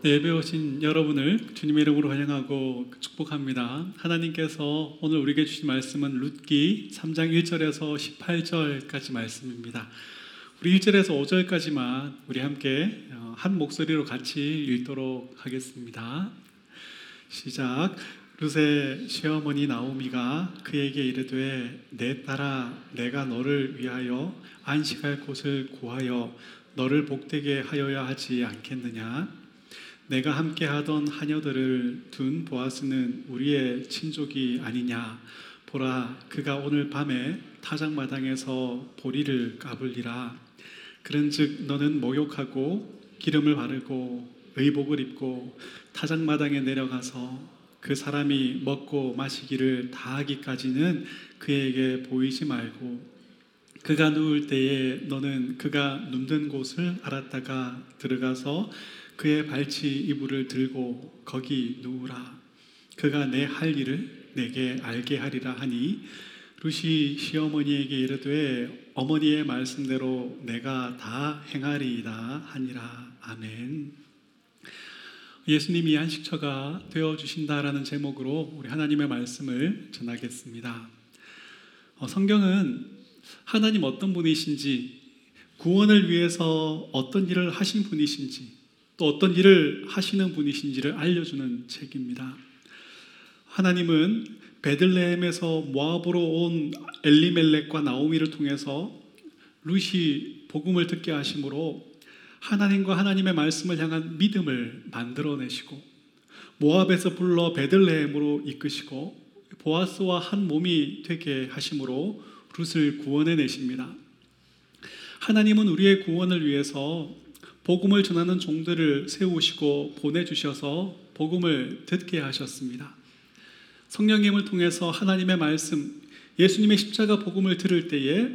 네, 예배 오신 여러분을 주님의 이름으로 환영하고 축복합니다. 하나님께서 오늘 우리에게 주신 말씀은 룻기 3장 1절에서 18절까지 말씀입니다. 우리 1절에서 5절까지만 우리 함께 어, 한 목소리로 같이 읽도록 하겠습니다. 시작. 룻의 시어머니 나오미가 그에게 이르되 내 딸아 내가 너를 위하여 안식할 곳을 구하여 너를 복되게 하여야 하지 않겠느냐 내가 함께 하던 하녀들을 둔 보아스는 우리의 친족이 아니냐. 보라 그가 오늘 밤에 타작마당에서 보리를 까불리라. 그런즉 너는 목욕하고 기름을 바르고 의복을 입고 타작마당에 내려가서 그 사람이 먹고 마시기를 다하기까지는 그에게 보이지 말고 그가 누울 때에 너는 그가 눕는 곳을 알았다가 들어가서 그의 발치 이불을 들고 거기 누우라. 그가 내 할 일을 내게 알게 하리라 하니 루시 시어머니에게 이르되 어머니의 말씀대로 내가 다 행하리이다 하니라. 아멘. 예수님이 안식처가 되어 주신다라는 제목으로 우리 하나님의 말씀을 전하겠습니다. 어, 성경은 하나님 어떤 분이신지 구원을 위해서 어떤 일을 하신 분이신지 또 어떤 일을 하시는 분이신지를 알려주는 책입니다. 하나님은 베들레헴에서 모압으로 온 엘리멜렉과 나오미를 통해서 루시 복음을 듣게 하심으로 하나님과 하나님의 말씀을 향한 믿음을 만들어내시고 모압에서 불러 베들레헴으로 이끄시고 보아스와 한 몸이 되게 하심으로 룻을 구원해 내십니다. 하나님은 우리의 구원을 위해서 복음을 전하는 종들을 세우시고 보내주셔서 복음을 듣게 하셨습니다. 성령님을 통해서 하나님의 말씀, 예수님의 십자가 복음을 들을 때에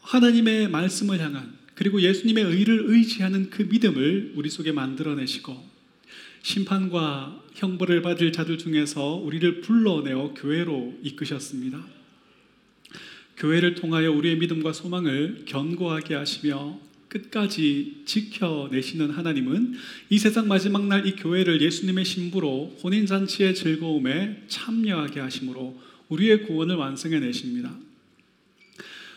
하나님의 말씀을 향한 그리고 예수님의 의를 의지하는 그 믿음을 우리 속에 만들어내시고 심판과 형벌을 받을 자들 중에서 우리를 불러내어 교회로 이끄셨습니다. 교회를 통하여 우리의 믿음과 소망을 견고하게 하시며 끝까지 지켜내시는 하나님은 이 세상 마지막 날 이 교회를 예수님의 신부로 혼인잔치의 즐거움에 참여하게 하심으로 우리의 구원을 완성해 내십니다.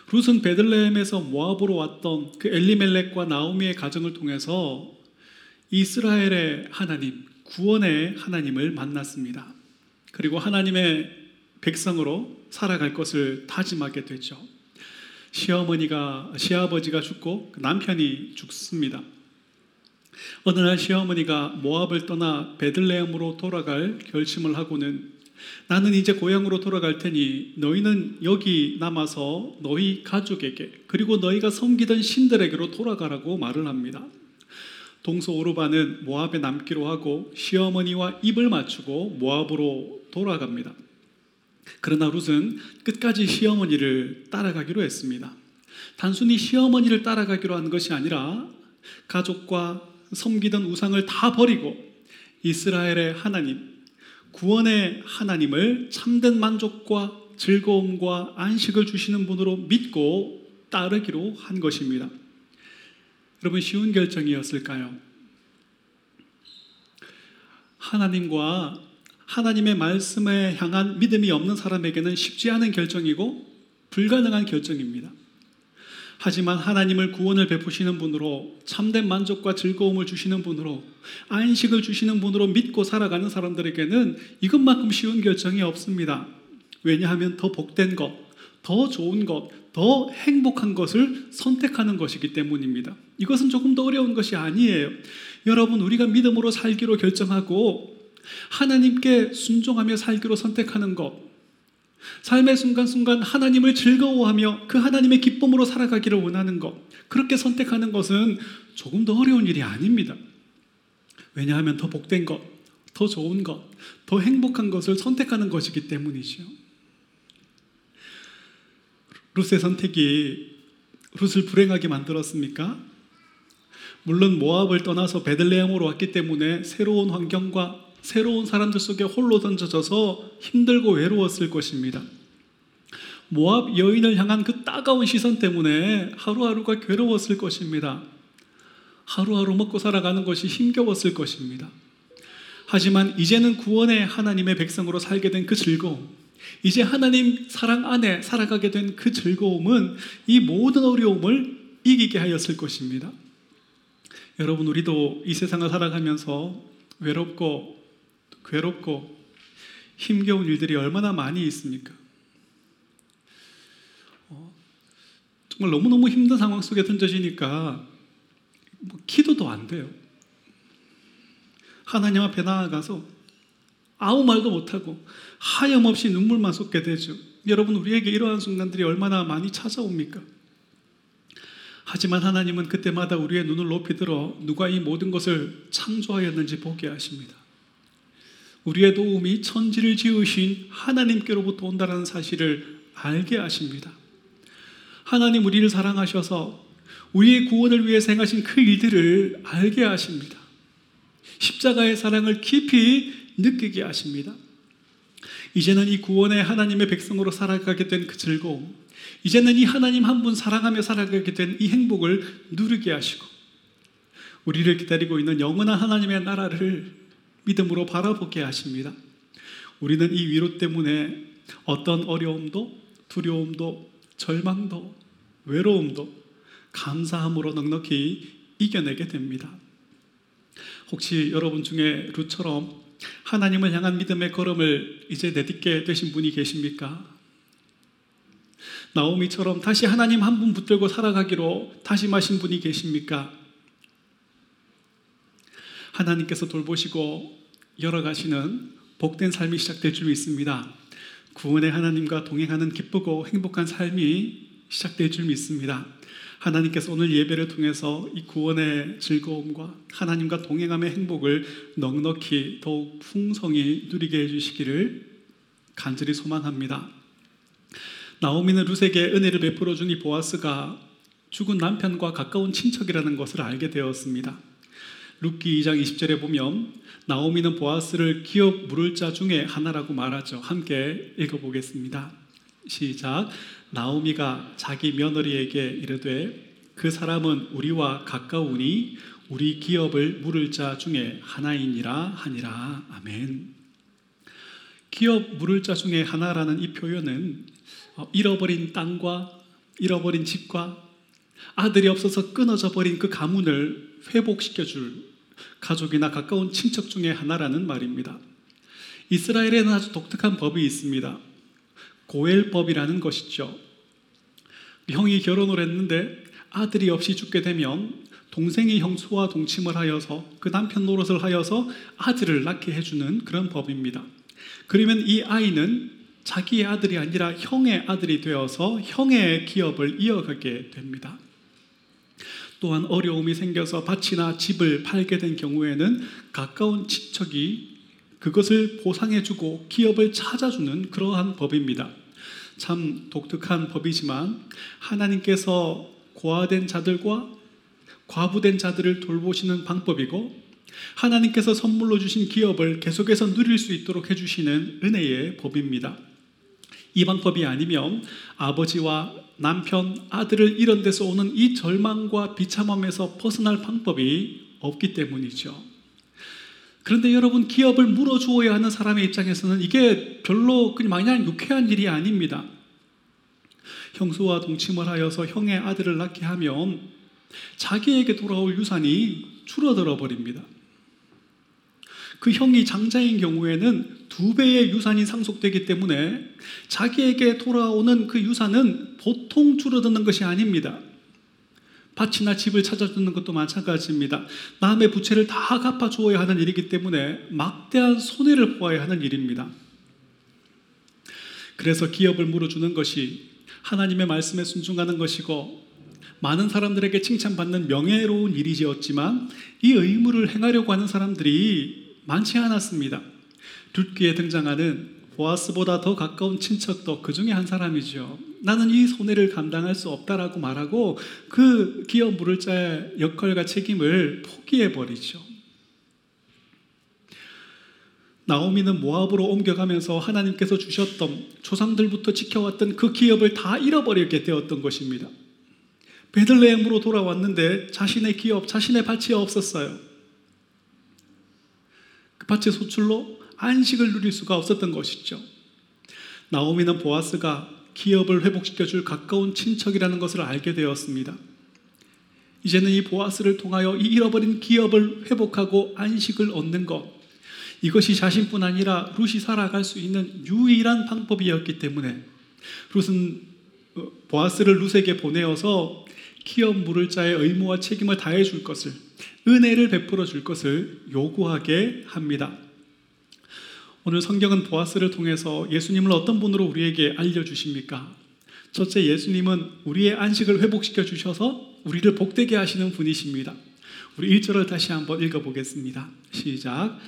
룻은 베들레헴에서 모압으로 왔던 그 엘리멜렉과 나오미의 가정을 통해서 이스라엘의 하나님, 구원의 하나님을 만났습니다. 그리고 하나님의 백성으로 살아갈 것을 다짐하게 되죠. 시어머니가 시아버지가 죽고 그 남편이 죽습니다. 어느 날 시어머니가 모압을 떠나 베들레헴으로 돌아갈 결심을 하고는 나는 이제 고향으로 돌아갈 테니 너희는 여기 남아서 너희 가족에게 그리고 너희가 섬기던 신들에게로 돌아가라고 말을 합니다. 동서 오르바는 모압에 남기로 하고 시어머니와 입을 맞추고 모압으로 돌아갑니다. 그러나 룻은 끝까지 시어머니를 따라가기로 했습니다. 단순히 시어머니를 따라가기로 한 것이 아니라 가족과 섬기던 우상을 다 버리고 이스라엘의 하나님, 구원의 하나님을 참된 만족과 즐거움과 안식을 주시는 분으로 믿고 따르기로 한 것입니다. 여러분, 쉬운 결정이었을까요? 하나님과 하나님의 말씀에 향한 믿음이 없는 사람에게는 쉽지 않은 결정이고 불가능한 결정입니다. 하지만 하나님을 구원을 베푸시는 분으로 참된 만족과 즐거움을 주시는 분으로 안식을 주시는 분으로 믿고 살아가는 사람들에게는 이것만큼 쉬운 결정이 없습니다. 왜냐하면 더 복된 것, 더 좋은 것, 더 행복한 것을 선택하는 것이기 때문입니다. 이것은 조금 더 어려운 것이 아니에요. 여러분, 우리가 믿음으로 살기로 결정하고 하나님께 순종하며 살기로 선택하는 것, 삶의 순간순간 하나님을 즐거워하며 그 하나님의 기쁨으로 살아가기를 원하는 것, 그렇게 선택하는 것은 조금 더 어려운 일이 아닙니다. 왜냐하면 더 복된 것, 더 좋은 것, 더 행복한 것을 선택하는 것이기 때문이죠. 룻의 선택이 룻을 불행하게 만들었습니까? 물론 모압을 떠나서 베들레헴으로 왔기 때문에 새로운 환경과 새로운 사람들 속에 홀로 던져져서 힘들고 외로웠을 것입니다. 모압 여인을 향한 그 따가운 시선 때문에 하루하루가 괴로웠을 것입니다. 하루하루 먹고 살아가는 것이 힘겨웠을 것입니다. 하지만 이제는 구원의 하나님의 백성으로 살게 된 그 즐거움, 이제 하나님 사랑 안에 살아가게 된 그 즐거움은 이 모든 어려움을 이기게 하였을 것입니다. 여러분, 우리도 이 세상을 살아가면서 외롭고 괴롭고 힘겨운 일들이 얼마나 많이 있습니까? 어, 정말 너무너무 힘든 상황 속에 던져지니까 뭐 기도도 안 돼요. 하나님 앞에 나아가서 아무 말도 못하고 하염없이 눈물만 쏟게 되죠. 여러분, 우리에게 이러한 순간들이 얼마나 많이 찾아옵니까? 하지만 하나님은 그때마다 우리의 눈을 높이 들어 누가 이 모든 것을 창조하였는지 보게 하십니다. 우리의 도움이 천지를 지으신 하나님께로부터 온다는 사실을 알게 하십니다. 하나님 우리를 사랑하셔서 우리의 구원을 위해 생하신 그 일들을 알게 하십니다. 십자가의 사랑을 깊이 느끼게 하십니다. 이제는 이 구원의 하나님의 백성으로 살아가게 된 그 즐거움, 이제는 이 하나님 한 분 사랑하며 살아가게 된 이 행복을 누리게 하시고, 우리를 기다리고 있는 영원한 하나님의 나라를 믿음으로 바라보게 하십니다. 우리는 이 위로 때문에 어떤 어려움도, 두려움도, 절망도, 외로움도 감사함으로 넉넉히 이겨내게 됩니다. 혹시 여러분 중에 루처럼 하나님을 향한 믿음의 걸음을 이제 내딛게 되신 분이 계십니까? 나오미처럼 다시 하나님 한 분 붙들고 살아가기로 다시마신 분이 계십니까? 하나님께서 돌보시고 열어가시는 복된 삶이 시작될 줄 믿습니다. 구원의 하나님과 동행하는 기쁘고 행복한 삶이 시작될 줄 믿습니다. 하나님께서 오늘 예배를 통해서 이 구원의 즐거움과 하나님과 동행함의 행복을 넉넉히 더욱 풍성히 누리게 해주시기를 간절히 소망합니다. 나오미는 룻에게 은혜를 베풀어 준 이 보아스가 죽은 남편과 가까운 친척이라는 것을 알게 되었습니다. 룻기 2장 20절에 보면 나오미는 보아스를 기업 물을 자 중에 하나라고 말하죠. 함께 읽어보겠습니다. 시작. 나오미가 자기 며느리에게 이르되 그 사람은 우리와 가까우니 우리 기업을 물을 자 중에 하나이니라 하니라. 아멘. 기업 물을 자 중에 하나라는 이 표현은 어, 잃어버린 땅과 잃어버린 집과 아들이 없어서 끊어져 버린 그 가문을 회복시켜 줄 가족이나 가까운 친척 중에 하나라는 말입니다. 이스라엘에는 아주 독특한 법이 있습니다. 고엘법이라는 것이죠. 형이 결혼을 했는데 아들이 없이 죽게 되면 동생이 형수와 동침을 하여서 그 남편 노릇을 하여서 아들을 낳게 해주는 그런 법입니다. 그러면 이 아이는 자기의 아들이 아니라 형의 아들이 되어서 형의 기업을 이어가게 됩니다. 또한 어려움이 생겨서 밭이나 집을 팔게 된 경우에는 가까운 친척이 그것을 보상해주고 기업을 찾아주는 그러한 법입니다. 참 독특한 법이지만 하나님께서 고아된 자들과 과부된 자들을 돌보시는 방법이고 하나님께서 선물로 주신 기업을 계속해서 누릴 수 있도록 해주시는 은혜의 법입니다. 이 방법이 아니면 아버지와 남편, 아들을 이런 데서 오는 이 절망과 비참함에서 벗어날 방법이 없기 때문이죠. 그런데 여러분 기업을 물어주어야 하는 사람의 입장에서는 이게 별로 그냥 마냥 유쾌한 일이 아닙니다. 형수와 동침을 하여서 형의 아들을 낳게 하면 자기에게 돌아올 유산이 줄어들어 버립니다. 그 형이 장자인 경우에는 두 배의 유산이 상속되기 때문에 자기에게 돌아오는 그 유산은 보통 줄어드는 것이 아닙니다. 밭이나 집을 찾아주는 것도 마찬가지입니다. 남의 부채를 다 갚아주어야 하는 일이기 때문에 막대한 손해를 보아야 하는 일입니다. 그래서 기업을 물어주는 것이 하나님의 말씀에 순종하는 것이고 많은 사람들에게 칭찬받는 명예로운 일이지였지만 이 의무를 행하려고 하는 사람들이 많지 않았습니다. 룻기에 등장하는 보아스보다 더 가까운 친척도 그 중에 한 사람이죠. 나는 이 손해를 감당할 수 없다라고 말하고 그 기업 물을 자의 역할과 책임을 포기해 버리죠. 나오미는 모압으로 옮겨가면서 하나님께서 주셨던 조상들부터 지켜왔던 그 기업을 다 잃어버리게 되었던 것입니다. 베들레헴으로 돌아왔는데 자신의 기업, 자신의 밭이 없었어요. 그 밭의 소출로 안식을 누릴 수가 없었던 것이죠. 나오미는 보아스가 기업을 회복시켜 줄 가까운 친척이라는 것을 알게 되었습니다. 이제는 이 보아스를 통하여 이 잃어버린 기업을 회복하고 안식을 얻는 것. 이것이 자신뿐 아니라 룻이 살아갈 수 있는 유일한 방법이었기 때문에 룻은 어, 보아스를 룻에게 보내어서 기업 물을 자의 의무와 책임을 다해 줄 것을 은혜를 베풀어 줄 것을 요구하게 합니다. 오늘 성경은 보아스를 통해서 예수님을 어떤 분으로 우리에게 알려주십니까? 첫째, 예수님은 우리의 안식을 회복시켜 주셔서 우리를 복되게 하시는 분이십니다. 우리 1절을 다시 한번 읽어보겠습니다. 시작.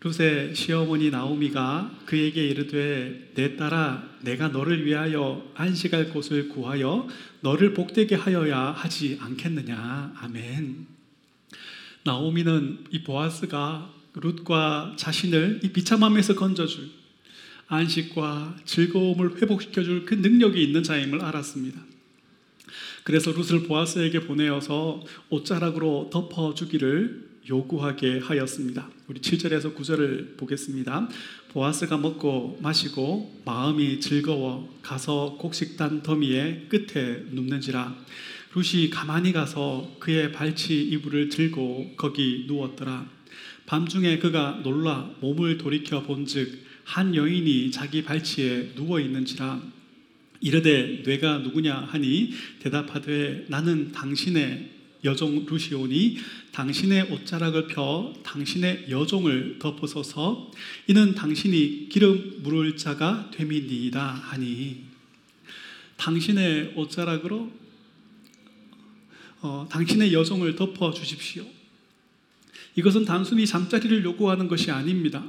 룻의 시어머니 나오미가 그에게 이르되 내 딸아 내가 너를 위하여 안식할 곳을 구하여 너를 복되게 하여야 하지 않겠느냐 아멘 나오미는 이 보아스가 룻과 자신을 이 비참함에서 건져줄 안식과 즐거움을 회복시켜줄 그 능력이 있는 자임을 알았습니다 그래서 룻을 보아스에게 보내어서 옷자락으로 덮어주기를 요구하게 하였습니다. 우리 7절에서 9절을 보겠습니다. 보아스가 먹고 마시고 마음이 즐거워 가서 곡식단 더미의 끝에 눕는지라 룻이 가만히 가서 그의 발치 이불을 들고 거기 누웠더라. 밤중에 그가 놀라 몸을 돌이켜 본즉 한 여인이 자기 발치에 누워 있는지라 이르되 뇌가 누구냐 하니 대답하되 나는 당신의 여종 루시오니 당신의 옷자락을 펴 당신의 여종을 덮어서서 이는 당신이 기름 물을 자가 됨이니이다 하니 당신의 옷자락으로 어, 당신의 여종을 덮어 주십시오. 이것은 단순히 잠자리를 요구하는 것이 아닙니다.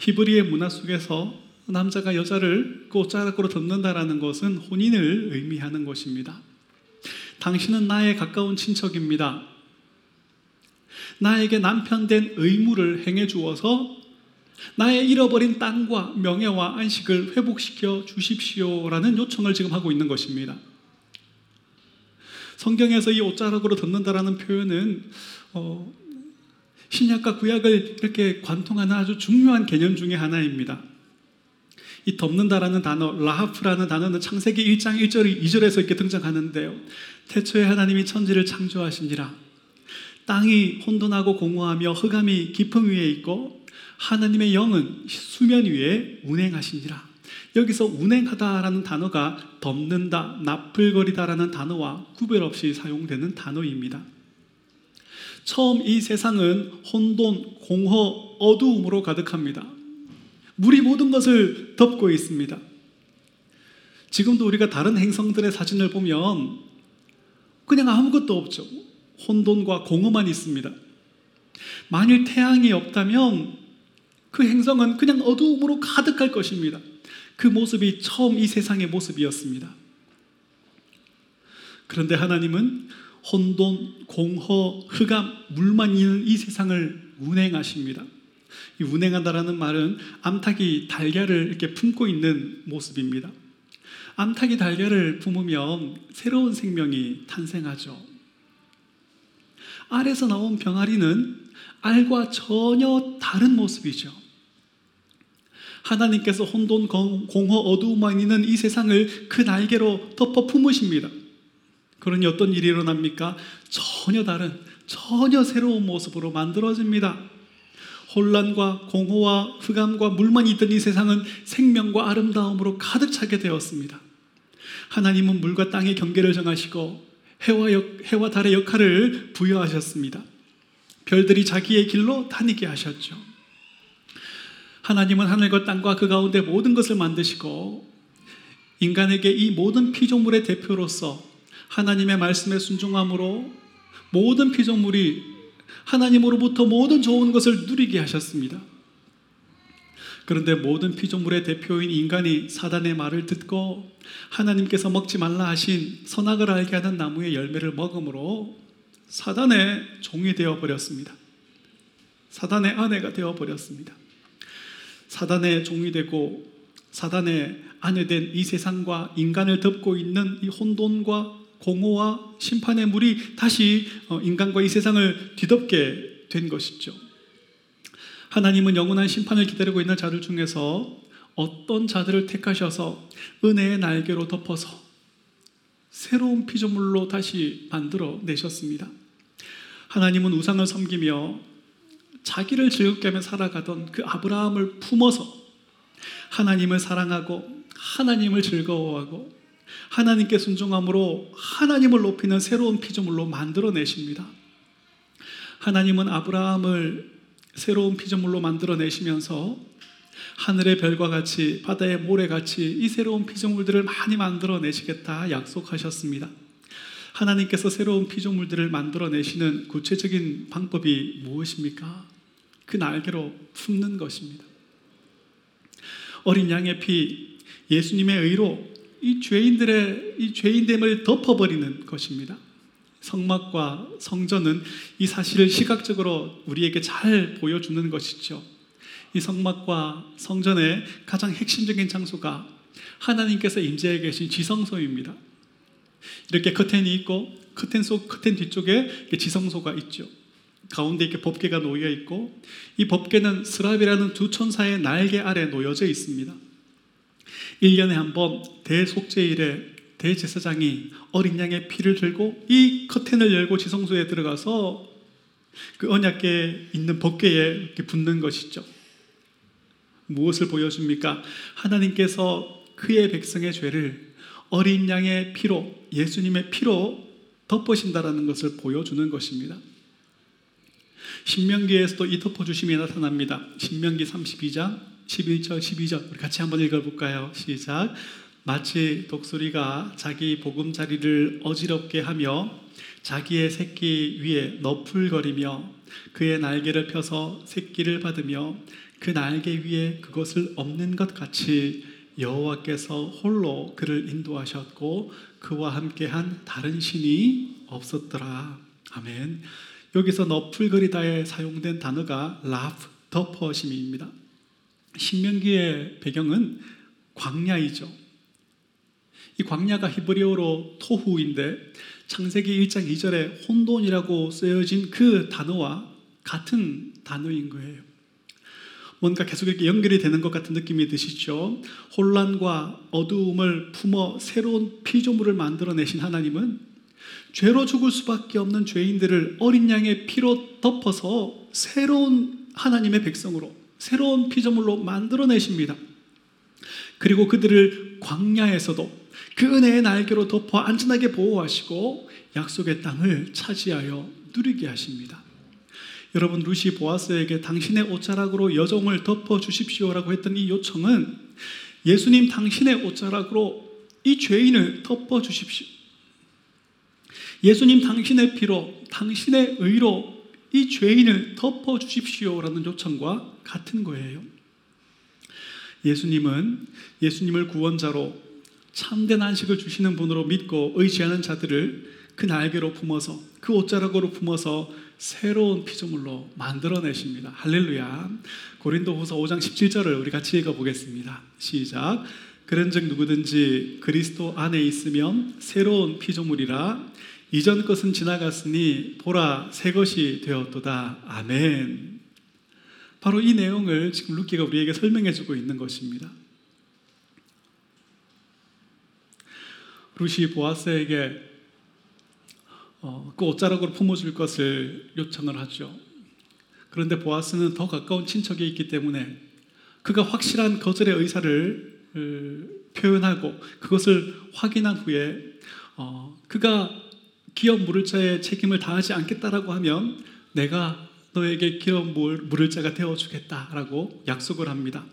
히브리의 문화 속에서 남자가 여자를 그 옷자락으로 덮는다라는 것은 혼인을 의미하는 것입니다. 당신은 나의 가까운 친척입니다. 나에게 남편 된 의무를 행해 주어서 나의 잃어버린 땅과 명예와 안식을 회복시켜 주십시오라는 요청을 지금 하고 있는 것입니다. 성경에서 이 옷자락으로 덮는다라는 표현은 어, 신약과 구약을 이렇게 관통하는 아주 중요한 개념 중의 하나입니다. 이 덮는다라는 단어, 라하프라는 단어는 창세기 1장 1절, 2절에서 이렇게 등장하는데요. 태초에 하나님이 천지를 창조하시니라. 땅이 혼돈하고 공허하며 흑암이 깊음 위에 있고 하나님의 영은 수면 위에 운행하시니라. 여기서 운행하다라는 단어가 덮는다, 나풀거리다라는 단어와 구별 없이 사용되는 단어입니다. 처음 이 세상은 혼돈, 공허, 어두움으로 가득합니다. 물이 모든 것을 덮고 있습니다. 지금도 우리가 다른 행성들의 사진을 보면 그냥 아무것도 없죠. 혼돈과 공허만 있습니다. 만일 태양이 없다면 그 행성은 그냥 어두움으로 가득할 것입니다. 그 모습이 처음 이 세상의 모습이었습니다. 그런데 하나님은 혼돈, 공허, 흑암, 물만 있는 이 세상을 운행하십니다. 이 운행한다라는 말은 암탉이 달걀을 이렇게 품고 있는 모습입니다. 암탉이 달걀을 품으면 새로운 생명이 탄생하죠. 알에서 나온 병아리는 알과 전혀 다른 모습이죠. 하나님께서 혼돈, 공허, 어두움만 있는 이 세상을 그 날개로 덮어 품으십니다. 그러니 어떤 일이 일어납니까? 전혀 다른, 전혀 새로운 모습으로 만들어집니다. 혼란과 공허와 흑암과 물만 있던 이 세상은 생명과 아름다움으로 가득 차게 되었습니다. 하나님은 물과 땅의 경계를 정하시고 해와, 역, 해와 달의 역할을 부여하셨습니다. 별들이 자기의 길로 다니게 하셨죠. 하나님은 하늘과 땅과 그 가운데 모든 것을 만드시고 인간에게 이 모든 피조물의 대표로서 하나님의 말씀에 순종함으로 모든 피조물이 하나님으로부터 모든 좋은 것을 누리게 하셨습니다. 그런데 모든 피조물의 대표인 인간이 사단의 말을 듣고 하나님께서 먹지 말라 하신 선악을 알게 하는 나무의 열매를 먹음으로 사단의 종이 되어 버렸습니다. 사단의 아내가 되어 버렸습니다. 사단의 종이 되고 사단의 아내 된 이 세상과 인간을 덮고 있는 이 혼돈과 공허와 심판의 물이 다시 어, 인간과 이 세상을 뒤덮게 된 것이죠. 하나님은 영원한 심판을 기다리고 있는 자들 중에서 어떤 자들을 택하셔서 은혜의 날개로 덮어서 새로운 피조물로 다시 만들어 내셨습니다. 하나님은 우상을 섬기며 자기를 즐겁게 하며 살아가던 그 아브라함을 품어서 하나님을 사랑하고 하나님을 즐거워하고 하나님께 순종함으로 하나님을 높이는 새로운 피조물로 만들어 내십니다. 하나님은 아브라함을 새로운 피조물로 만들어 내시면서 하늘의 별과 같이 바다의 모래 같이 이 새로운 피조물들을 많이 만들어 내시겠다 약속하셨습니다. 하나님께서 새로운 피조물들을 만들어 내시는 구체적인 방법이 무엇입니까? 그 날개로 품는 것입니다. 어린 양의 피, 예수님의 의로 이 죄인들의 이 죄인됨을 덮어버리는 것입니다. 성막과 성전은 이 사실을 시각적으로 우리에게 잘 보여주는 것이죠. 이 성막과 성전의 가장 핵심적인 장소가 하나님께서 임재해 계신 지성소입니다. 이렇게 커튼이 있고 커튼 속 커튼 뒤쪽에 지성소가 있죠. 가운데 이렇게 법궤가 놓여 있고 이 법궤는 스랍이라는 두 천사의 날개 아래 놓여져 있습니다. 1년에 한 번 대속죄일에 대제사장이 어린 양의 피를 들고 이 커튼을 열고 지성소에 들어가서 그 언약궤에 있는 법궤에 이렇게 붓는 것이죠. 무엇을 보여줍니까? 하나님께서 그의 백성의 죄를 어린 양의 피로 예수님의 피로 덮으신다라는 것을 보여주는 것입니다. 신명기에서도 이 덮어주심이 나타납니다. 신명기 32장 11절 12절 우리 같이 한번 읽어볼까요? 시작 마치 독수리가 자기 보금자리를 어지럽게 하며 자기의 새끼 위에 너풀거리며 그의 날개를 펴서 새끼를 받으며 그 날개 위에 그것을 없는 것 같이 여호와께서 홀로 그를 인도하셨고 그와 함께한 다른 신이 없었더라. 아멘. 여기서 너풀거리다에 사용된 단어가 라프 덮어심입니다. 신명기의 배경은 광야이죠. 이 광야가 히브리어로 토후인데 창세기 1장 2절에 혼돈이라고 쓰여진 그 단어와 같은 단어인 거예요. 뭔가 계속 이렇게 연결이 되는 것 같은 느낌이 드시죠? 혼란과 어두움을 품어 새로운 피조물을 만들어내신 하나님은 죄로 죽을 수밖에 없는 죄인들을 어린 양의 피로 덮어서 새로운 하나님의 백성으로 새로운 피조물로 만들어내십니다. 그리고 그들을 광야에서도 그 은혜의 날개로 덮어 안전하게 보호하시고 약속의 땅을 차지하여 누리게 하십니다. 여러분 루시 보아스에게 당신의 옷자락으로 여종을 덮어 주십시오라고 했던 이 요청은 예수님 당신의 옷자락으로 이 죄인을 덮어 주십시오. 예수님 당신의 피로, 당신의 의로 이 죄인을 덮어 주십시오라는 요청과 같은 거예요. 예수님은 예수님을 구원자로 참된 안식을 주시는 분으로 믿고 의지하는 자들을 그 날개로 품어서 그 옷자락으로 품어서 새로운 피조물로 만들어내십니다. 할렐루야. 고린도후서 5장 17절을 우리 같이 읽어보겠습니다. 시작. 그런즉 누구든지 그리스도 안에 있으면 새로운 피조물이라 이전 것은 지나갔으니 보라 새 것이 되었도다. 아멘. 바로 이 내용을 지금 루키가 우리에게 설명해 주고 있는 것입니다. 루시 보아스에게 어, 그 옷자락으로 품어줄 것을 요청을 하죠. 그런데 보아스는 더 가까운 친척이 있기 때문에 그가 확실한 거절의 의사를 어, 표현하고 그것을 확인한 후에 어, 그가 기업 물을 자의 책임을 다하지 않겠다라고 하면 내가 너에게 기업 물을 자가 되어 주겠다라고 약속을 합니다.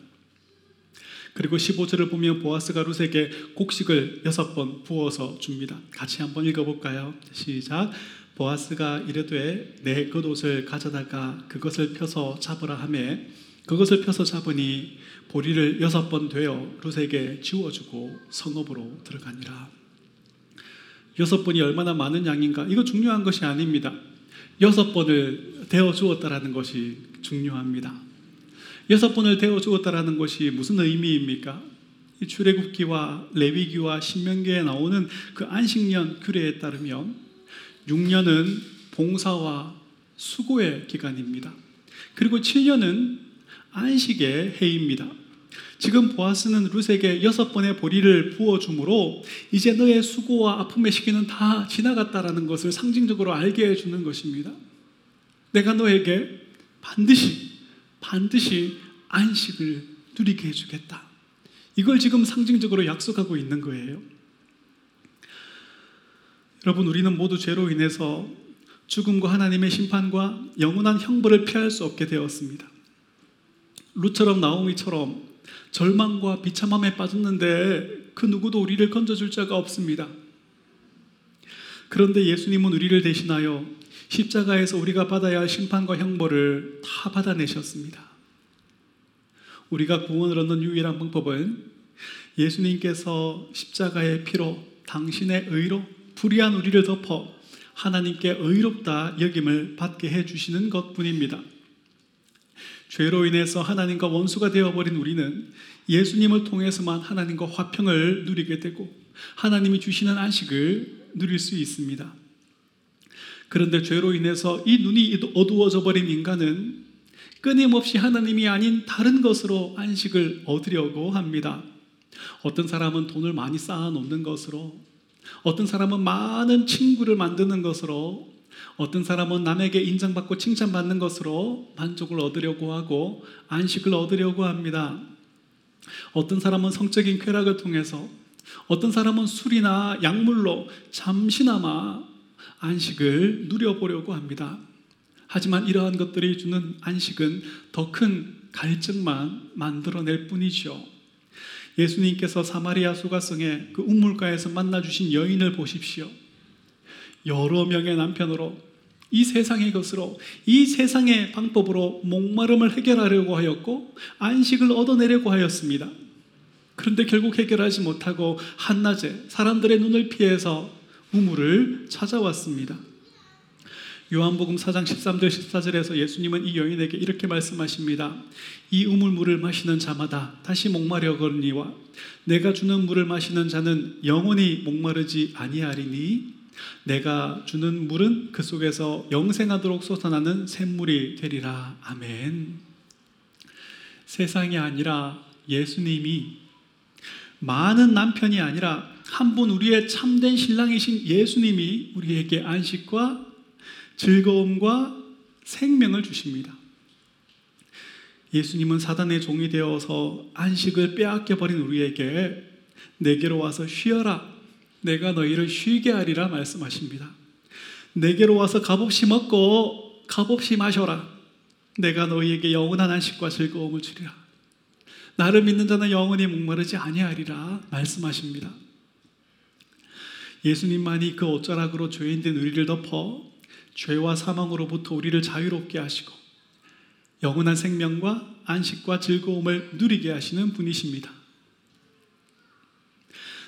그리고 15절을 보면 보아스가 룻에게 곡식을 여섯 번 부어서 줍니다. 같이 한번 읽어볼까요? 시작. 보아스가 이르되 내 겉옷을 가져다가 그것을 펴서 잡으라 하매 그것을 펴서 잡으니 보리를 여섯 번 되어 룻에게 지워주고 성읍으로 들어가니라. 여섯 번이 얼마나 많은 양인가? 이거 중요한 것이 아닙니다. 여섯 번을 데워 주었다라는 것이 중요합니다. 여섯 번을 데워 주었다라는 것이 무슨 의미입니까? 이 출애굽기와 레위기와 신명기에 나오는 그 안식년 규례에 따르면 6년은 봉사와 수고의 기간입니다. 그리고 7년은 안식의 해입니다. 지금 보아스는 룻에게 여섯 번의 보리를 부어주므로 이제 너의 수고와 아픔의 시기는 다 지나갔다라는 것을 상징적으로 알게 해주는 것입니다. 내가 너에게 반드시 반드시 안식을 누리게 해주겠다. 이걸 지금 상징적으로 약속하고 있는 거예요. 여러분, 우리는 모두 죄로 인해서 죽음과 하나님의 심판과 영원한 형벌을 피할 수 없게 되었습니다. 루처럼 나오미처럼 절망과 비참함에 빠졌는데 그 누구도 우리를 건져줄 자가 없습니다. 그런데 예수님은 우리를 대신하여 십자가에서 우리가 받아야 할 심판과 형벌을 다 받아내셨습니다. 우리가 구원을 얻는 유일한 방법은 예수님께서 십자가의 피로 당신의 의로 불의한 우리를 덮어 하나님께 의롭다 여김을 받게 해 주시는 것 뿐입니다. 죄로 인해서 하나님과 원수가 되어버린 우리는 예수님을 통해서만 하나님과 화평을 누리게 되고 하나님이 주시는 안식을 누릴 수 있습니다. 그런데 죄로 인해서 이 눈이 어두워져 버린 인간은 끊임없이 하나님이 아닌 다른 것으로 안식을 얻으려고 합니다. 어떤 사람은 돈을 많이 쌓아 놓는 것으로, 어떤 사람은 많은 친구를 만드는 것으로, 어떤 사람은 남에게 인정받고 칭찬받는 것으로 만족을 얻으려고 하고 안식을 얻으려고 합니다. 어떤 사람은 성적인 쾌락을 통해서, 어떤 사람은 술이나 약물로 잠시나마 안식을 누려보려고 합니다. 하지만 이러한 것들이 주는 안식은 더 큰 갈증만 만들어낼 뿐이죠. 예수님께서 사마리아 수가성의 그 우물가에서 만나 주신 여인을 보십시오. 여러 명의 남편으로 이 세상의 것으로 이 세상의 방법으로 목마름을 해결하려고 하였고 안식을 얻어내려고 하였습니다. 그런데 결국 해결하지 못하고 한낮에 사람들의 눈을 피해서 우물을 찾아왔습니다. 요한복음 4장 13절 14절에서 예수님은 이 여인에게 이렇게 말씀하십니다. 이 우물물을 마시는 자마다 다시 목마려거니와 내가 주는 물을 마시는 자는 영원히 목마르지 아니하리니 내가 주는 물은 그 속에서 영생하도록 솟아나는 샘물이 되리라. 아멘. 세상이 아니라 예수님이 많은 남편이 아니라 한 분 우리의 참된 신랑이신 예수님이 우리에게 안식과 즐거움과 생명을 주십니다. 예수님은 사단의 종이 되어서 안식을 빼앗겨 버린 우리에게 내게로 와서 쉬어라. 내가 너희를 쉬게 하리라 말씀하십니다. 내게로 와서 값없이 먹고 값없이 마셔라. 내가 너희에게 영원한 안식과 즐거움을 주리라. 나를 믿는 자는 영원히 목마르지 아니하리라 말씀하십니다. 예수님만이 그 옷자락으로 죄인된 우리를 덮어 죄와 사망으로부터 우리를 자유롭게 하시고 영원한 생명과 안식과 즐거움을 누리게 하시는 분이십니다.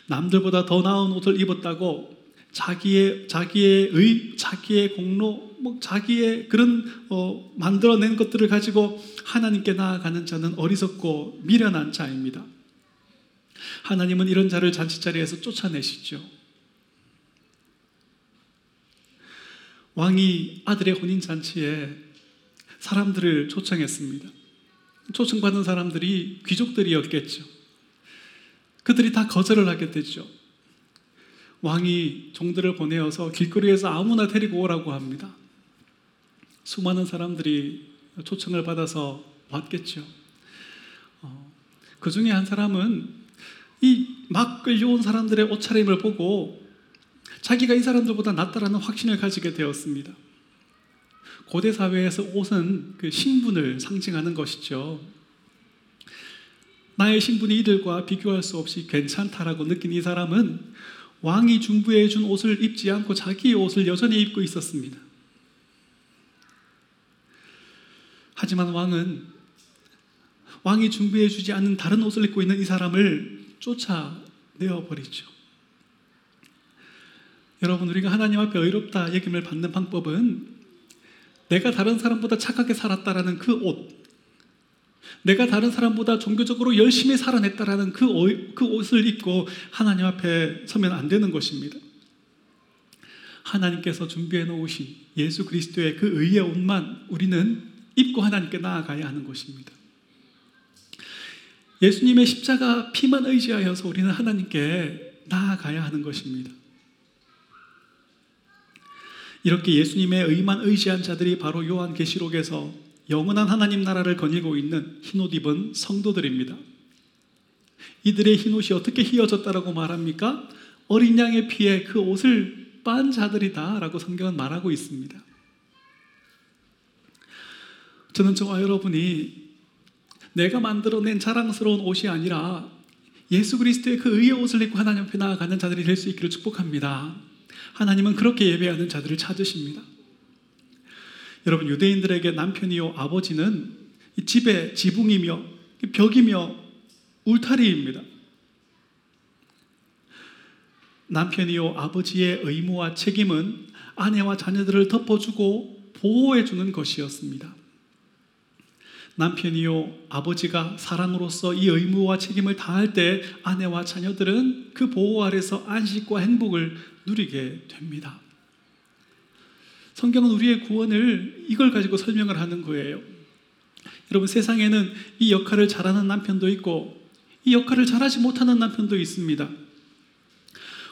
남들보다 더 나은 옷을 입었다고 자기의 자기의 의, 자기의 공로, 뭐 자기의 그런 어, 만들어낸 것들을 가지고 하나님께 나아가는 자는 어리석고 미련한 자입니다. 하나님은 이런 자를 잔치자리에서 쫓아내시죠. 왕이 아들의 혼인 잔치에 사람들을 초청했습니다. 초청받은 사람들이 귀족들이었겠죠. 그들이 다 거절을 하게 되죠. 왕이 종들을 보내어서 길거리에서 아무나 데리고 오라고 합니다. 수많은 사람들이 초청을 받아서 왔겠죠. 어, 그 중에 한 사람은 이 막 끌려온 사람들의 옷차림을 보고 자기가 이 사람들보다 낫다라는 확신을 가지게 되었습니다. 고대 사회에서 옷은 그 신분을 상징하는 것이죠. 나의 신분이 이들과 비교할 수 없이 괜찮다라고 느낀 이 사람은 왕이 준비해 준 옷을 입지 않고 자기의 옷을 여전히 입고 있었습니다. 하지만 왕은 왕이 준비해 주지 않은 다른 옷을 입고 있는 이 사람을 쫓아내어 버리죠. 여러분 우리가 하나님 앞에 의롭다 얘기를 받는 방법은 내가 다른 사람보다 착하게 살았다라는 그 옷, 내가 다른 사람보다 종교적으로 열심히 살아냈다라는 그, 옷, 그 옷을 입고 하나님 앞에 서면 안 되는 것입니다. 하나님께서 준비해 놓으신 예수 그리스도의 그 의의 옷만 우리는 입고 하나님께 나아가야 하는 것입니다. 예수님의 십자가 피만 의지하여서 우리는 하나님께 나아가야 하는 것입니다. 이렇게 예수님의 의만 의지한 자들이 바로 요한계시록에서 영원한 하나님 나라를 거닐고 있는 흰옷 입은 성도들입니다. 이들의 흰옷이 어떻게 휘어졌다라고 말합니까? 어린 양의 피에 그 옷을 빤 자들이다라고 성경은 말하고 있습니다. 저는 저와 여러분이 내가 만들어낸 자랑스러운 옷이 아니라 예수 그리스도의 그 의의 옷을 입고 하나님 앞에 나아가는 자들이 될 수 있기를 축복합니다. 하나님은 그렇게 예배하는 자들을 찾으십니다. 여러분 유대인들에게 남편이요 아버지는 집의 지붕이며 벽이며 울타리입니다. 남편이요 아버지의 의무와 책임은 아내와 자녀들을 덮어주고 보호해주는 것이었습니다. 남편이요 아버지가 사랑으로서 이 의무와 책임을 다할 때 아내와 자녀들은 그 보호 아래서 안식과 행복을 누리게 됩니다. 성경은 우리의 구원을 이걸 가지고 설명을 하는 거예요. 여러분 세상에는 이 역할을 잘하는 남편도 있고 이 역할을 잘하지 못하는 남편도 있습니다.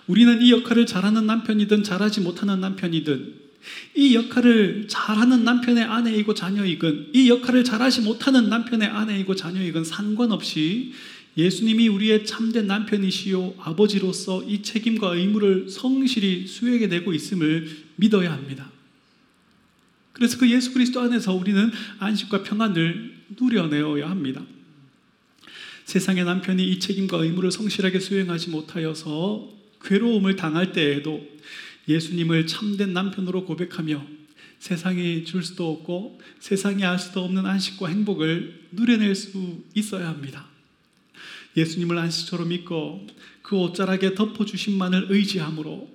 우리는 이 역할을 잘하는 남편이든 잘하지 못하는 남편이든 이 역할을 잘하는 남편의 아내이고 자녀이건 이 역할을 잘하지 못하는 남편의 아내이고 자녀이건 상관없이 예수님이 우리의 참된 남편이시요 아버지로서 이 책임과 의무를 성실히 수행해 내고 있음을 믿어야 합니다. 그래서 그 예수 그리스도 안에서 우리는 안식과 평안을 누려내어야 합니다. 세상의 남편이 이 책임과 의무를 성실하게 수행하지 못하여서 괴로움을 당할 때에도 예수님을 참된 남편으로 고백하며 세상이 줄 수도 없고 세상이 알 수도 없는 안식과 행복을 누려낼 수 있어야 합니다. 예수님을 안식처럼 믿고 그 옷자락에 덮어주신만을 의지함으로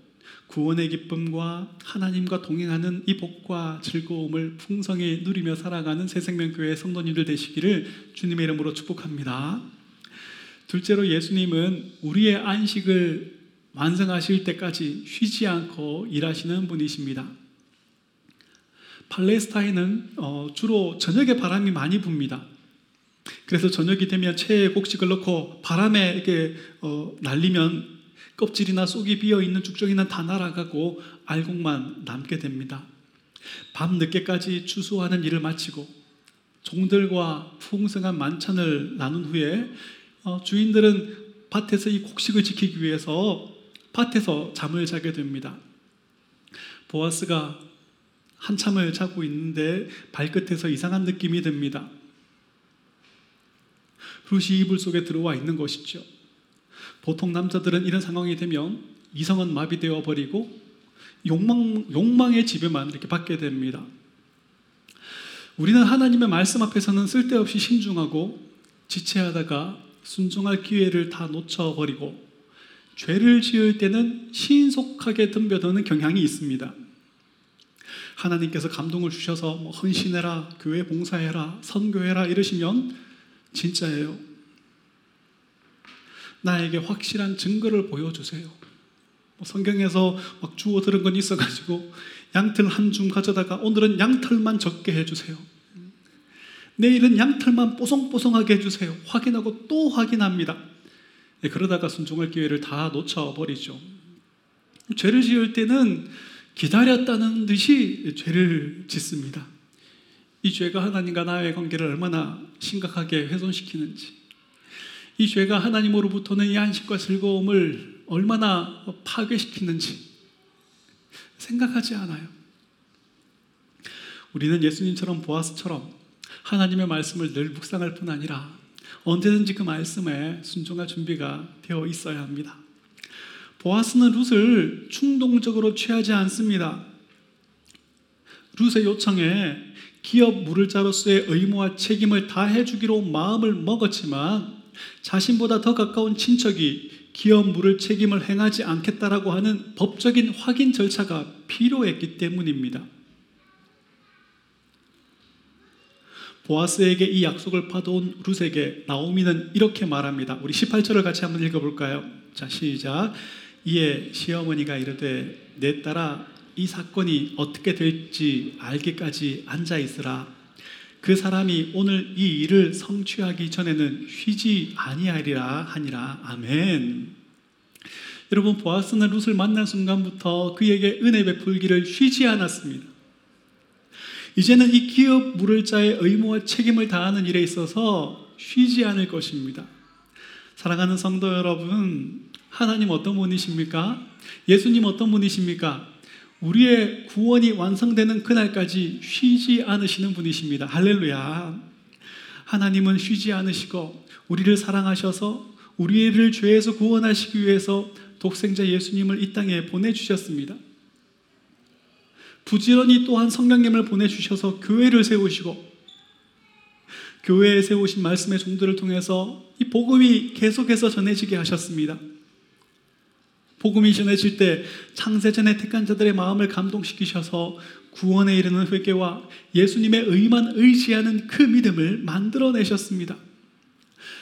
구원의 기쁨과 하나님과 동행하는 이 복과 즐거움을 풍성히 누리며 살아가는 새생명교회 성도님들 되시기를 주님의 이름으로 축복합니다. 둘째로 예수님은 우리의 안식을 완성하실 때까지 쉬지 않고 일하시는 분이십니다. 팔레스타인은 어, 주로 저녁에 바람이 많이 붑니다. 그래서 저녁이 되면 체에 곡식을 넣고 바람에 이렇게 어, 날리면 껍질이나 쏙이 비어 있는 죽정이는 다 날아가고 알곡만 남게 됩니다. 밤 늦게까지 추수하는 일을 마치고 종들과 풍성한 만찬을 나눈 후에 어, 주인들은 밭에서 이 곡식을 지키기 위해서 밭에서 잠을 자게 됩니다. 보아스가 한참을 자고 있는데 발끝에서 이상한 느낌이 듭니다. 룻이 이불 속에 들어와 있는 것이죠. 보통 남자들은 이런 상황이 되면 이성은 마비되어 버리고 욕망, 욕망의 지배만 이렇게 받게 됩니다. 우리는 하나님의 말씀 앞에서는 쓸데없이 신중하고 지체하다가 순종할 기회를 다 놓쳐버리고 죄를 지을 때는 신속하게 덤벼드는 경향이 있습니다. 하나님께서 감동을 주셔서 뭐 헌신해라, 교회 봉사해라, 선교해라 이러시면 진짜예요. 나에게 확실한 증거를 보여주세요. 뭐 성경에서 막 주워 들은 건 있어가지고 양털 한 줌 가져다가 오늘은 양털만 적게 해주세요. 내일은 양털만 뽀송뽀송하게 해주세요. 확인하고 또 확인합니다. 네, 그러다가 순종할 기회를 다 놓쳐버리죠. 죄를 지을 때는 기다렸다는 듯이 죄를 짓습니다. 이 죄가 하나님과 나의 관계를 얼마나 심각하게 훼손시키는지, 이 죄가 하나님으로부터는 이 안식과 즐거움을 얼마나 파괴시키는지 생각하지 않아요. 우리는 예수님처럼 보아스처럼 하나님의 말씀을 늘 묵상할 뿐 아니라 언제든지 그 말씀에 순종할 준비가 되어 있어야 합니다. 보아스는 룻을 충동적으로 취하지 않습니다. 룻의 요청에 기업 물을 자로서의 의무와 책임을 다해 주기로 마음을 먹었지만 자신보다 더 가까운 친척이 기업 물을 책임을 행하지 않겠다라고 하는 법적인 확인 절차가 필요했기 때문입니다. 보아스에게 이 약속을 받아온 룻에게 나오미는 이렇게 말합니다. 우리 18절을 같이 한번 읽어볼까요? 자, 시작. 이에 시어머니가 이르되 내 딸아 이 사건이 어떻게 될지 알기까지 앉아 있으라. 그 사람이 오늘 이 일을 성취하기 전에는 쉬지 아니하리라 하니라. 아멘. 여러분 보아스는 룻을 만난 순간부터 그에게 은혜 베풀기를 쉬지 않았습니다. 이제는 이 기업 물을 자의 의무와 책임을 다하는 일에 있어서 쉬지 않을 것입니다. 사랑하는 성도 여러분, 하나님 어떤 분이십니까? 예수님 어떤 분이십니까? 우리의 구원이 완성되는 그날까지 쉬지 않으시는 분이십니다. 할렐루야. 하나님은 쉬지 않으시고 우리를 사랑하셔서 우리를 죄에서 구원하시기 위해서 독생자 예수님을 이 땅에 보내주셨습니다. 부지런히 또한 성령님을 보내주셔서 교회를 세우시고 교회에 세우신 말씀의 종들을 통해서 이 복음이 계속해서 전해지게 하셨습니다. 복음이 전해 질 때 창세전에 택한 자들의 마음을 감동시키셔서 구원에 이르는 회개와 예수님의 의만 의지하는 그 믿음을 만들어내셨습니다.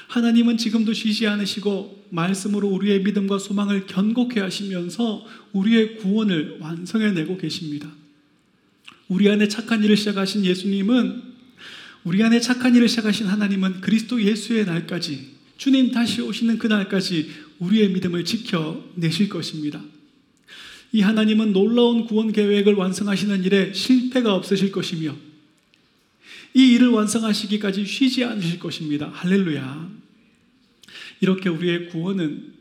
하나님은 지금도 쉬지 않으시고 말씀으로 우리의 믿음과 소망을 견고케 하시면서 우리의 구원을 완성해 내고 계십니다. 우리 안에 착한 일을 시작하신 예수님은 우리 안에 착한 일을 시작하신 하나님은 그리스도 예수의 날까지 주님 다시 오시는 그 날까지 우리의 믿음을 지켜 내실 것입니다. 이 하나님은 놀라운 구원 계획을 완성하시는 일에 실패가 없으실 것이며 이 일을 완성하시기까지 쉬지 않으실 것입니다. 할렐루야. 이렇게 우리의 구원은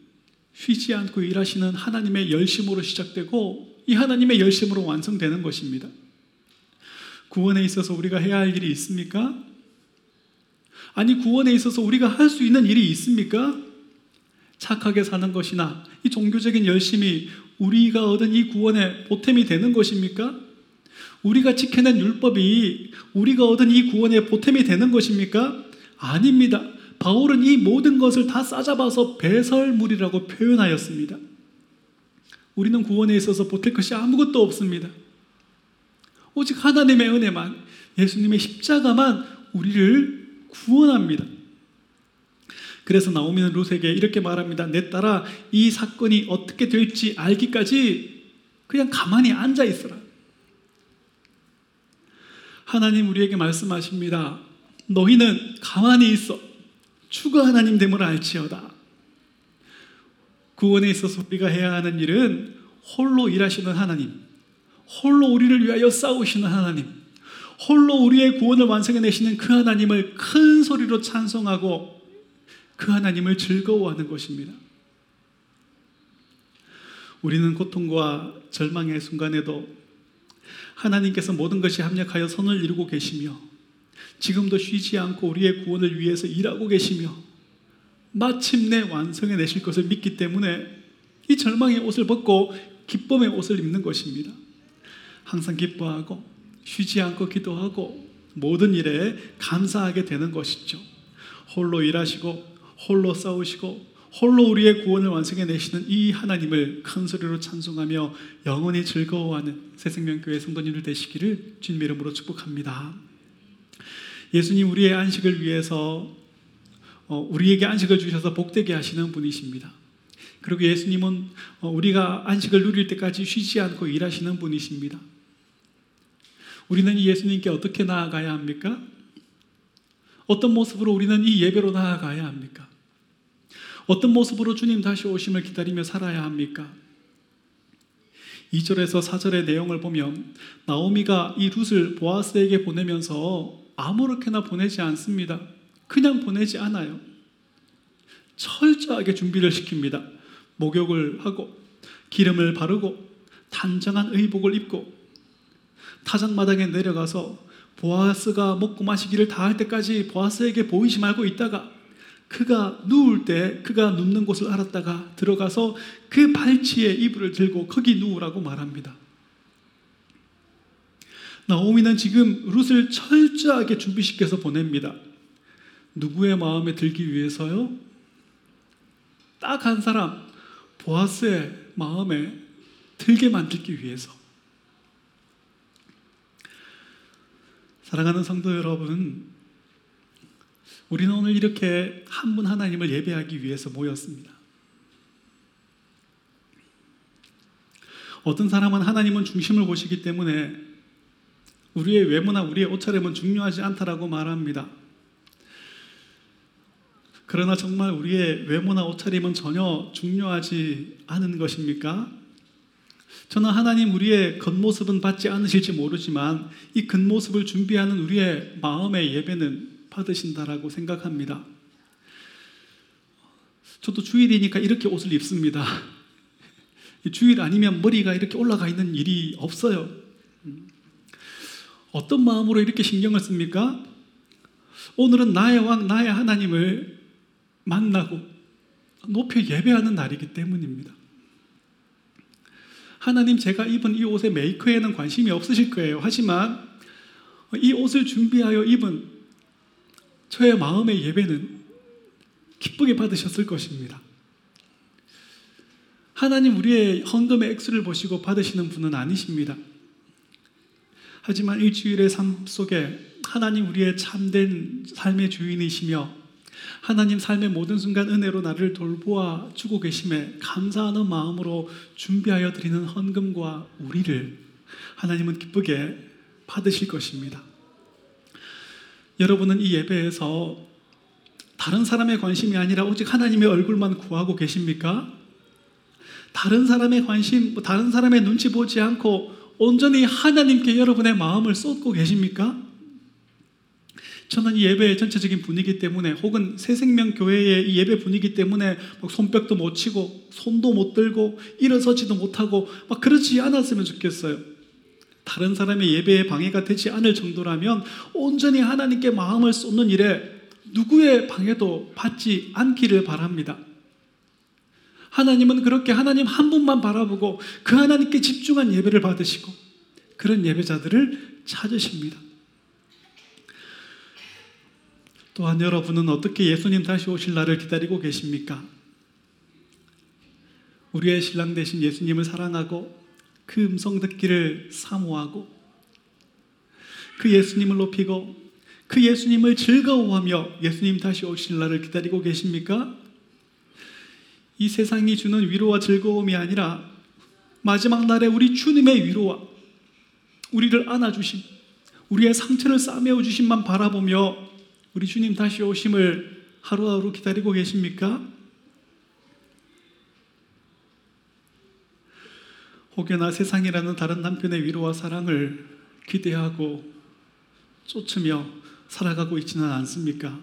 쉬지 않고 일하시는 하나님의 열심으로 시작되고 이 하나님의 열심으로 완성되는 것입니다. 구원에 있어서 우리가 해야 할 일이 있습니까? 아니, 구원에 있어서 우리가 할 수 있는 일이 있습니까? 착하게 사는 것이나 이 종교적인 열심이 우리가 얻은 이 구원의 보탬이 되는 것입니까? 우리가 지켜낸 율법이 우리가 얻은 이 구원의 보탬이 되는 것입니까? 아닙니다. 바울은 이 모든 것을 다 싸잡아서 배설물이라고 표현하였습니다. 우리는 구원에 있어서 보탤 것이 아무것도 없습니다. 오직 하나님의 은혜만, 예수님의 십자가만 우리를 구원합니다. 그래서 나오미는 룻에게 이렇게 말합니다. 내 딸아, 이 사건이 어떻게 될지 알기까지 그냥 가만히 앉아 있어라. 하나님 우리에게 말씀하십니다. 너희는 가만히 있어. 추가 하나님 됨을 알지어다. 구원에 있어서 우리가 해야 하는 일은 홀로 일하시는 하나님, 홀로 우리를 위하여 싸우시는 하나님, 홀로 우리의 구원을 완성해 내시는 그 하나님을 큰 소리로 찬송하고 그 하나님을 즐거워하는 것입니다. 우리는 고통과 절망의 순간에도 하나님께서 모든 것이 합력하여 선을 이루고 계시며 지금도 쉬지 않고 우리의 구원을 위해서 일하고 계시며 마침내 완성해 내실 것을 믿기 때문에 이 절망의 옷을 벗고 기쁨의 옷을 입는 것입니다. 항상 기뻐하고 쉬지 않고 기도하고 모든 일에 감사하게 되는 것이죠. 홀로 일하시고 홀로 싸우시고 홀로 우리의 구원을 완성해 내시는 이 하나님을 큰 소리로 찬송하며 영원히 즐거워하는 새생명교회 성도님들 되시기를 주님 이름으로 축복합니다. 예수님 우리의 안식을 위해서 어, 우리에게 안식을 주셔서 복되게 하시는 분이십니다. 그리고 예수님은 어, 우리가 안식을 누릴 때까지 쉬지 않고 일하시는 분이십니다. 우리는 이 예수님께 어떻게 나아가야 합니까? 어떤 모습으로 우리는 이 예배로 나아가야 합니까? 어떤 모습으로 주님 다시 오심을 기다리며 살아야 합니까? 2절에서 4절의 내용을 보면 나오미가 이 룻을 보아스에게 보내면서 아무렇게나 보내지 않습니다. 그냥 보내지 않아요. 철저하게 준비를 시킵니다. 목욕을 하고 기름을 바르고 단정한 의복을 입고 타작마당에 내려가서 보아스가 먹고 마시기를 다 할 때까지 보아스에게 보이지 말고 있다가 그가 누울 때 그가 눕는 곳을 알았다가 들어가서 그 발치에 이불을 들고 거기 누우라고 말합니다. 나오미는 지금 룻을 철저하게 준비시켜서 보냅니다. 누구의 마음에 들기 위해서요? 딱 한 사람, 보아스의 마음에 들게 만들기 위해서. 사랑하는 성도 여러분, 우리는 오늘 이렇게 한 분 하나님을 예배하기 위해서 모였습니다. 어떤 사람은 하나님은 중심을 보시기 때문에 우리의 외모나 우리의 옷차림은 중요하지 않다라고 말합니다. 그러나 정말 우리의 외모나 옷차림은 전혀 중요하지 않은 것입니까? 저는 하나님 우리의 겉모습은 받지 않으실지 모르지만 이 겉모습을 준비하는 우리의 마음의 예배는 받으신다라고 생각합니다. 저도 주일이니까 이렇게 옷을 입습니다. 주일 아니면 머리가 이렇게 올라가 있는 일이 없어요. 어떤 마음으로 이렇게 신경을 씁니까? 오늘은 나의 왕, 나의 하나님을 만나고 높여 예배하는 날이기 때문입니다. 하나님 제가 입은 이 옷의 메이커에는 관심이 없으실 거예요. 하지만 이 옷을 준비하여 입은 저의 마음의 예배는 기쁘게 받으셨을 것입니다. 하나님 우리의 헌금의 액수를 보시고 받으시는 분은 아니십니다. 하지만 일주일의 삶 속에 하나님 우리의 참된 삶의 주인이시며 하나님 삶의 모든 순간 은혜로 나를 돌보아 주고 계심에 감사하는 마음으로 준비하여 드리는 헌금과 우리를 하나님은 기쁘게 받으실 것입니다. 여러분은 이 예배에서 다른 사람의 관심이 아니라 오직 하나님의 얼굴만 구하고 계십니까? 다른 사람의 관심, 뭐 다른 사람의 눈치 보지 않고 온전히 하나님께 여러분의 마음을 쏟고 계십니까? 저는 이 예배의 전체적인 분위기 때문에 혹은 새생명 교회의 이 예배 분위기 때문에 막 손뼉도 못 치고 손도 못 들고 일어서지도 못하고 막 그렇지 않았으면 좋겠어요. 다른 사람의 예배에 방해가 되지 않을 정도라면 온전히 하나님께 마음을 쏟는 일에 누구의 방해도 받지 않기를 바랍니다. 하나님은 그렇게 하나님 한 분만 바라보고 그 하나님께 집중한 예배를 받으시고 그런 예배자들을 찾으십니다. 또한 여러분은 어떻게 예수님 다시 오실 날을 기다리고 계십니까? 우리의 신랑 되신 예수님을 사랑하고 그 음성 듣기를 사모하고 그 예수님을 높이고 그 예수님을 즐거워하며 예수님 다시 오실 날을 기다리고 계십니까? 이 세상이 주는 위로와 즐거움이 아니라 마지막 날에 우리 주님의 위로와 우리를 안아주심, 우리의 상처를 싸매어 주심만 바라보며 우리 주님 다시 오심을 하루하루 기다리고 계십니까? 혹여나 세상이라는 다른 남편의 위로와 사랑을 기대하고 쫓으며 살아가고 있지는 않습니까?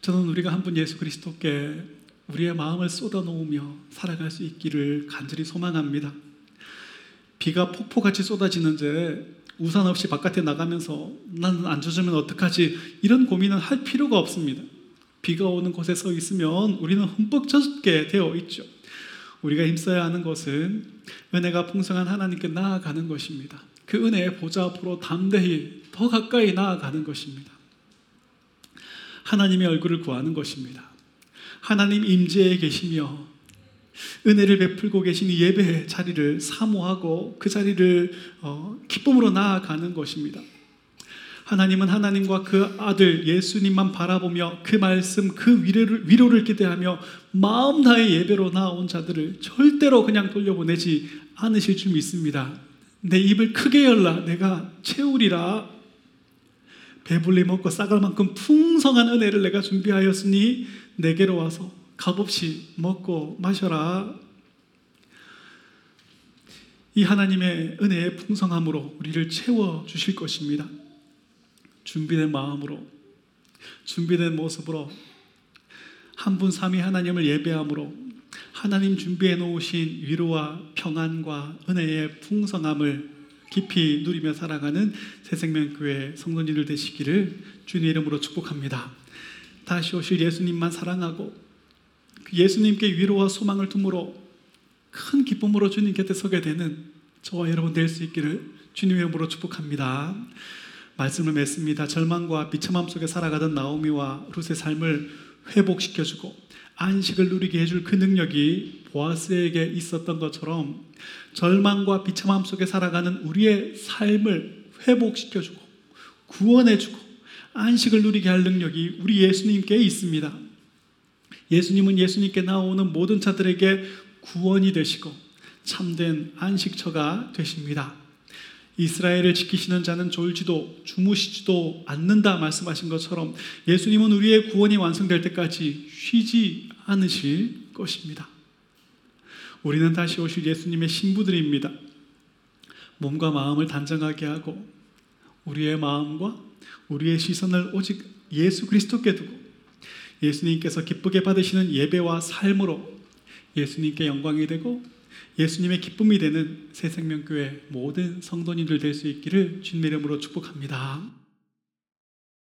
저는 우리가 한 분 예수 그리스도께 우리의 마음을 쏟아놓으며 살아갈 수 있기를 간절히 소망합니다. 비가 폭포같이 쏟아지는데 우산 없이 바깥에 나가면서 나는 안 젖으면 어떡하지? 이런 고민은 할 필요가 없습니다. 비가 오는 곳에 서 있으면 우리는 흠뻑 젖게 되어 있죠. 우리가 힘써야 하는 것은 은혜가 풍성한 하나님께 나아가는 것입니다. 그 은혜의 보좌 앞으로 담대히 더 가까이 나아가는 것입니다. 하나님의 얼굴을 구하는 것입니다. 하나님 임재에 계시며 은혜를 베풀고 계신 예배의 자리를 사모하고 그 자리를 어, 기쁨으로 나아가는 것입니다. 하나님은 하나님과 그 아들 예수님만 바라보며 그 말씀 그 위로를, 위로를 기대하며 마음 다해 예배로 나온 자들을 절대로 그냥 돌려보내지 않으실 줄 믿습니다. 내 입을 크게 열라 내가 채우리라 배불리 먹고 싸갈 만큼 풍성한 은혜를 내가 준비하였으니 내게로 와서 값없이 먹고 마셔라. 이 하나님의 은혜의 풍성함으로 우리를 채워 주실 것입니다. 준비된 마음으로, 준비된 모습으로 한 분 삼위 하나님을 예배함으로 하나님 준비해 놓으신 위로와 평안과 은혜의 풍성함을 깊이 누리며 살아가는 새생명교회 성도님들 되시기를 주님 이름으로 축복합니다. 다시 오실 예수님만 사랑하고 그 예수님께 위로와 소망을 둠으로 큰 기쁨으로 주님 곁에 서게 되는 저와 여러분 될 수 있기를 주님의 이름으로 축복합니다. 말씀을 맺습니다. 절망과 비참함 속에 살아가던 나오미와 룻의 삶을 회복시켜주고 안식을 누리게 해줄 그 능력이 보아스에게 있었던 것처럼 절망과 비참함 속에 살아가는 우리의 삶을 회복시켜주고 구원해주고 안식을 누리게 할 능력이 우리 예수님께 있습니다. 예수님은 예수님께 나오는 모든 자들에게 구원이 되시고 참된 안식처가 되십니다. 이스라엘을 지키시는 자는 졸지도 주무시지도 않는다 말씀하신 것처럼 예수님은 우리의 구원이 완성될 때까지 쉬지 않으실 것입니다. 우리는 다시 오실 예수님의 신부들입니다. 몸과 마음을 단정하게 하고 우리의 마음과 우리의 시선을 오직 예수 그리스도께 두고 예수님께서 기쁘게 받으시는 예배와 삶으로 예수님께 영광이 되고 예수님의 기쁨이 되는 새생명교회 모든 성도님들 될 수 있기를 주님의 이름으로 축복합니다.